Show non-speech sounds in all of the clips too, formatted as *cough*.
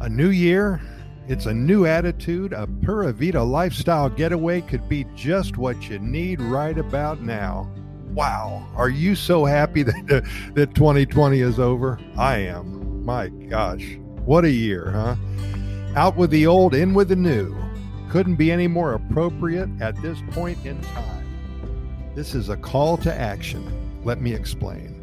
A new year, it's a new attitude. A Pura Vida lifestyle getaway could be just what you need right about now. Wow, are you so happy *laughs* that, that 2020 is over? I am. My gosh, what a year, huh? Out with the old, in with the new. Couldn't be any more appropriate at this point in time. This is a call to action. Let me explain.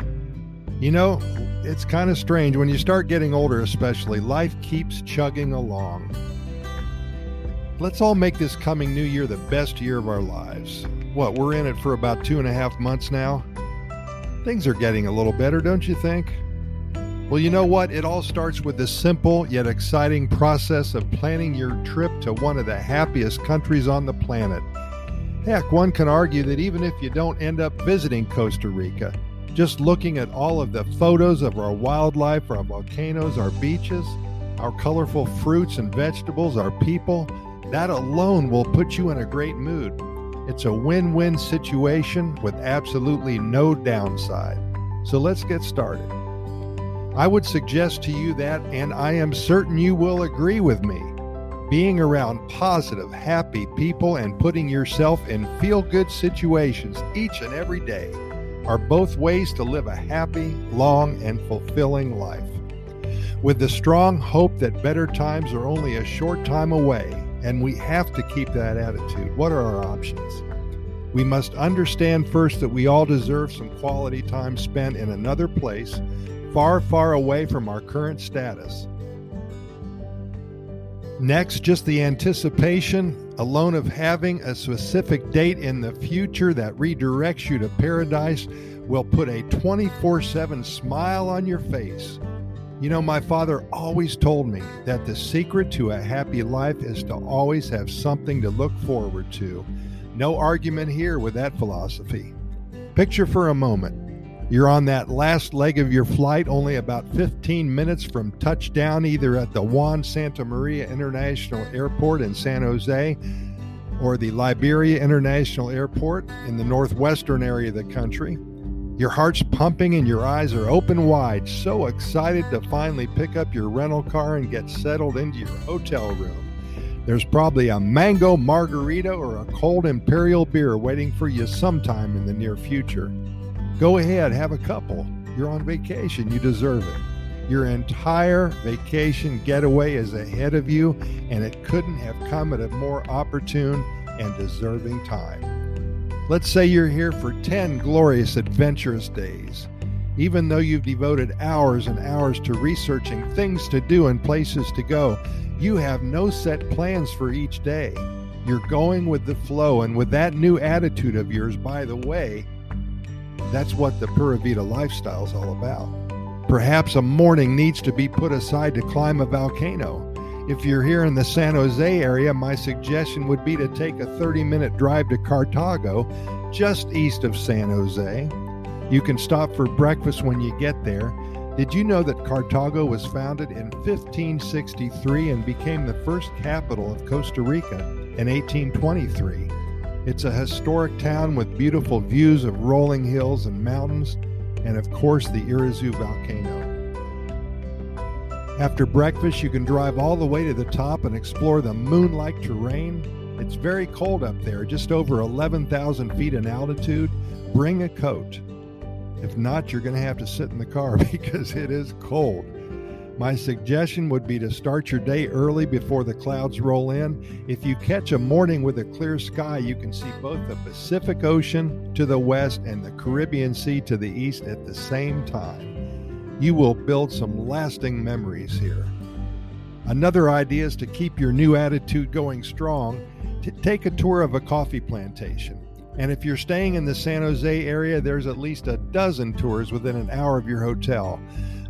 You know, it's kind of strange when you start getting older, especially, life keeps chugging along. Let's all make this coming new year the best year of our lives. What, we're in it for about two and a half months now? Things are getting a little better, don't you think? Well, you know what? It all starts with the simple yet exciting process of planning your trip to one of the happiest countries on the planet. Heck, one can argue that even if you don't end up visiting Costa Rica, just looking at all of the photos of our wildlife, our volcanoes, our beaches, our colorful fruits and vegetables, our people, that alone will put you in a great mood. It's a win win situation with absolutely no downside. So let's get started. I would suggest to you that, and I am certain you will agree with me, being around positive, happy people and putting yourself in feel good situations each and every day are both ways to live a happy, long, and fulfilling life. With the strong hope that better times are only a short time away, and we have to keep that attitude, what are our options? We must understand first that we all deserve some quality time spent in another place, far, far away from our current status. Next, just the anticipation alone of having a specific date in the future that redirects you to paradise will put a 24 7 smile on your face. You know, my father always told me that the secret to a happy life is to always have something to look forward to. No argument here with that philosophy. Picture for a moment you're on that last leg of your flight, only about 15 minutes from touchdown, either at the Juan Santa Maria International Airport in San Jose or the Liberia International Airport in the northwestern area of the country. Your heart's pumping and your eyes are open wide, so excited to finally pick up your rental car and get settled into your hotel room. There's probably a mango margarita or a cold imperial beer waiting for you sometime in the near future. Go ahead, have a couple. You're on vacation, you deserve it. Your entire vacation getaway is ahead of you, and it couldn't have come at a more opportune and deserving time. Let's say you're here for 10 glorious, adventurous days. Even though you've devoted hours and hours to researching things to do and places to go, you have no set plans for each day. You're going with the flow, and with that new attitude of yours, by the way, that's what the Pura Vida lifestyle is all about. Perhaps a morning needs to be put aside to climb a volcano. If you're here in the San Jose area, my suggestion would be to take a 30 minute drive to Cartago, just east of San Jose. You can stop for breakfast when you get there. Did you know that Cartago was founded in 1563 and became the first capital of Costa Rica in 1823? It's a historic town with beautiful views of rolling hills and mountains, and of course, the Irazu volcano. After breakfast, you can drive all the way to the top and explore the moon like terrain. It's very cold up there, just over 11,000 feet in altitude. Bring a coat. If not, you're going to have to sit in the car *laughs* because it is cold. My suggestion would be to start your day early before the clouds roll in. If you catch a morning with a clear sky, you can see both the Pacific Ocean to the west and the Caribbean Sea to the east at the same time. You will build some lasting memories here. Another idea is to keep your new attitude going strong. Take a tour of a coffee plantation. And if you're staying in the San Jose area, there's at least a dozen tours within an hour of your hotel.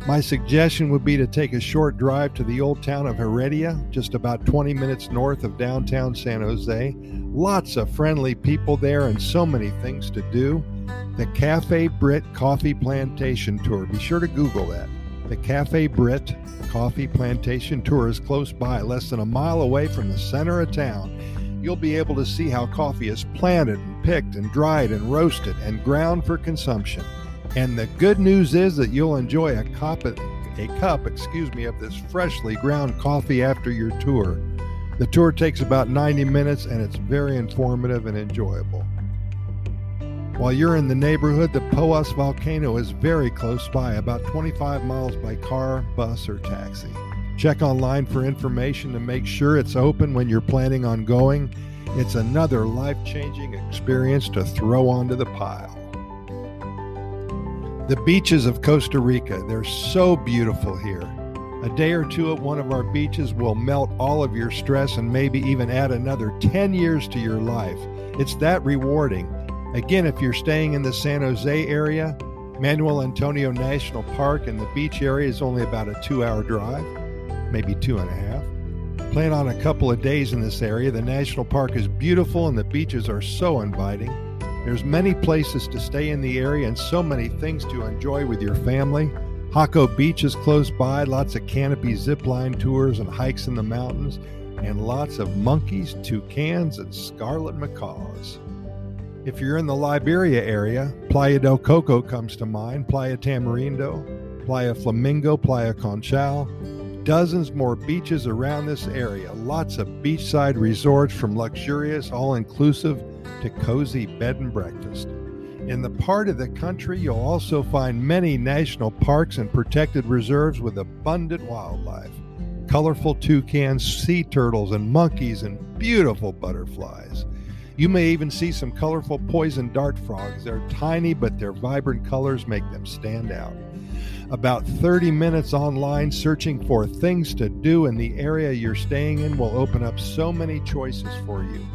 My suggestion would be to take a short drive to the old town of Heredia, just about 20 minutes north of downtown San Jose. Lots of friendly people there and so many things to do. The Cafe Britt Coffee Plantation Tour. Be sure to Google that. The Cafe Britt Coffee Plantation Tour is close by, less than a mile away from the center of town. You'll be able to see how coffee is planted and picked and dried and roasted and ground for consumption. And the good news is that you'll enjoy a cup of, a cup, excuse me, of this freshly ground coffee after your tour. The tour takes about 90 minutes and it's very informative and enjoyable. While you're in the neighborhood, the Poas volcano is very close by, about 25 miles by car, bus, or taxi. Check online for information to make sure it's open when you're planning on going. It's another life changing experience to throw onto the pile. The beaches of Costa Rica, they're so beautiful here. A day or two at one of our beaches will melt all of your stress and maybe even add another 10 years to your life. It's that rewarding. Again, if you're staying in the San Jose area, Manuel Antonio National Park and the beach area is only about a two hour drive, maybe two and a half. Plan on a couple of days in this area. The national park is beautiful and the beaches are so inviting. There's many places to stay in the area and so many things to enjoy with your family. Jaco Beach is close by, lots of canopy zip line tours and hikes in the mountains, and lots of monkeys, toucans, and scarlet macaws. If you're in the Liberia area, Playa del Coco comes to mind, Playa Tamarindo, Playa Flamingo, Playa Conchal, dozens more beaches around this area. Lots of beachside resorts from luxurious, all inclusive to cozy bed and breakfast. In the part of the country, you'll also find many national parks and protected reserves with abundant wildlife colorful toucans, sea turtles, and monkeys, and beautiful butterflies. You may even see some colorful poison dart frogs. They're tiny, but their vibrant colors make them stand out. About 30 minutes online searching for things to do in the area you're staying in will open up so many choices for you.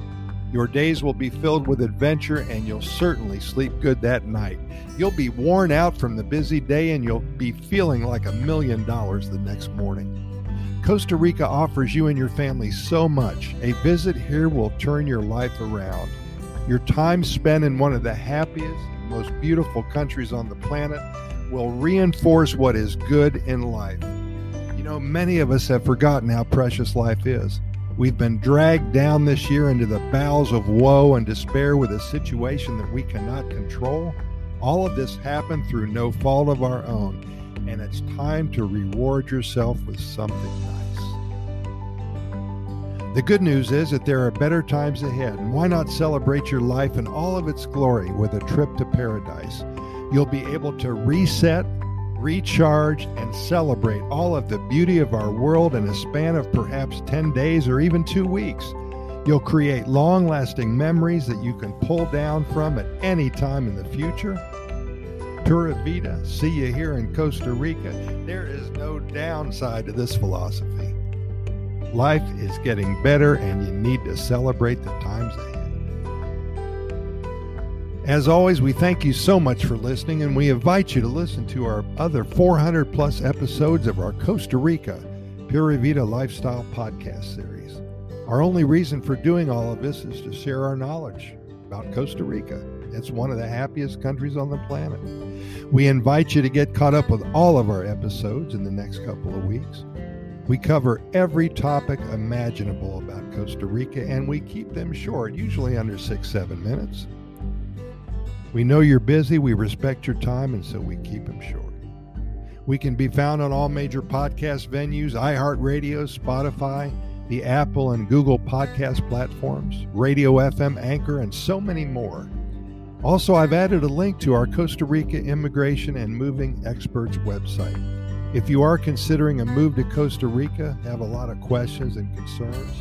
Your days will be filled with adventure and you'll certainly sleep good that night. You'll be worn out from the busy day and you'll be feeling like a million dollars the next morning. Costa Rica offers you and your family so much. A visit here will turn your life around. Your time spent in one of the happiest, most beautiful countries on the planet will reinforce what is good in life. You know, many of us have forgotten how precious life is. We've been dragged down this year into the bowels of woe and despair with a situation that we cannot control. All of this happened through no fault of our own and it's time to reward yourself with something nice. The good news is that there are better times ahead, and why not celebrate your life in all of its glory with a trip to paradise? You'll be able to reset, recharge, and celebrate all of the beauty of our world in a span of perhaps 10 days or even two weeks. You'll create long lasting memories that you can pull down from at any time in the future Pura Vida, see you here in Costa Rica. There is no downside to this philosophy. Life is getting better, and you need to celebrate the times ahead. As always, we thank you so much for listening, and we invite you to listen to our other 400 plus episodes of our Costa Rica Pura Vida Lifestyle podcast series. Our only reason for doing all of this is to share our knowledge about Costa Rica. It's one of the happiest countries on the planet. We invite you to get caught up with all of our episodes in the next couple of weeks. We cover every topic imaginable about Costa Rica and we keep them short, usually under six, seven minutes. We know you're busy, we respect your time, and so we keep them short. We can be found on all major podcast venues iHeartRadio, Spotify, the Apple and Google podcast platforms, Radio FM, Anchor, and so many more. Also, I've added a link to our Costa Rica Immigration and Moving Experts website. If you are considering a move to Costa Rica, have a lot of questions and concerns,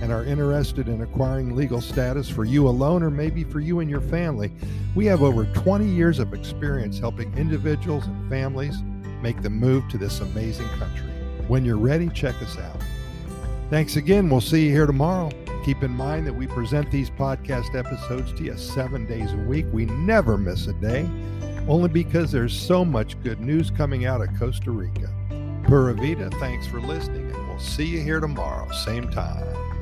and are interested in acquiring legal status for you alone or maybe for you and your family, we have over 20 years of experience helping individuals and families make the move to this amazing country. When you're ready, check us out. Thanks again. We'll see you here tomorrow. Keep in mind that we present these podcast episodes to you seven days a week. We never miss a day, only because there's so much good news coming out of Costa Rica. Pura Vida, thanks for listening, and we'll see you here tomorrow, same time.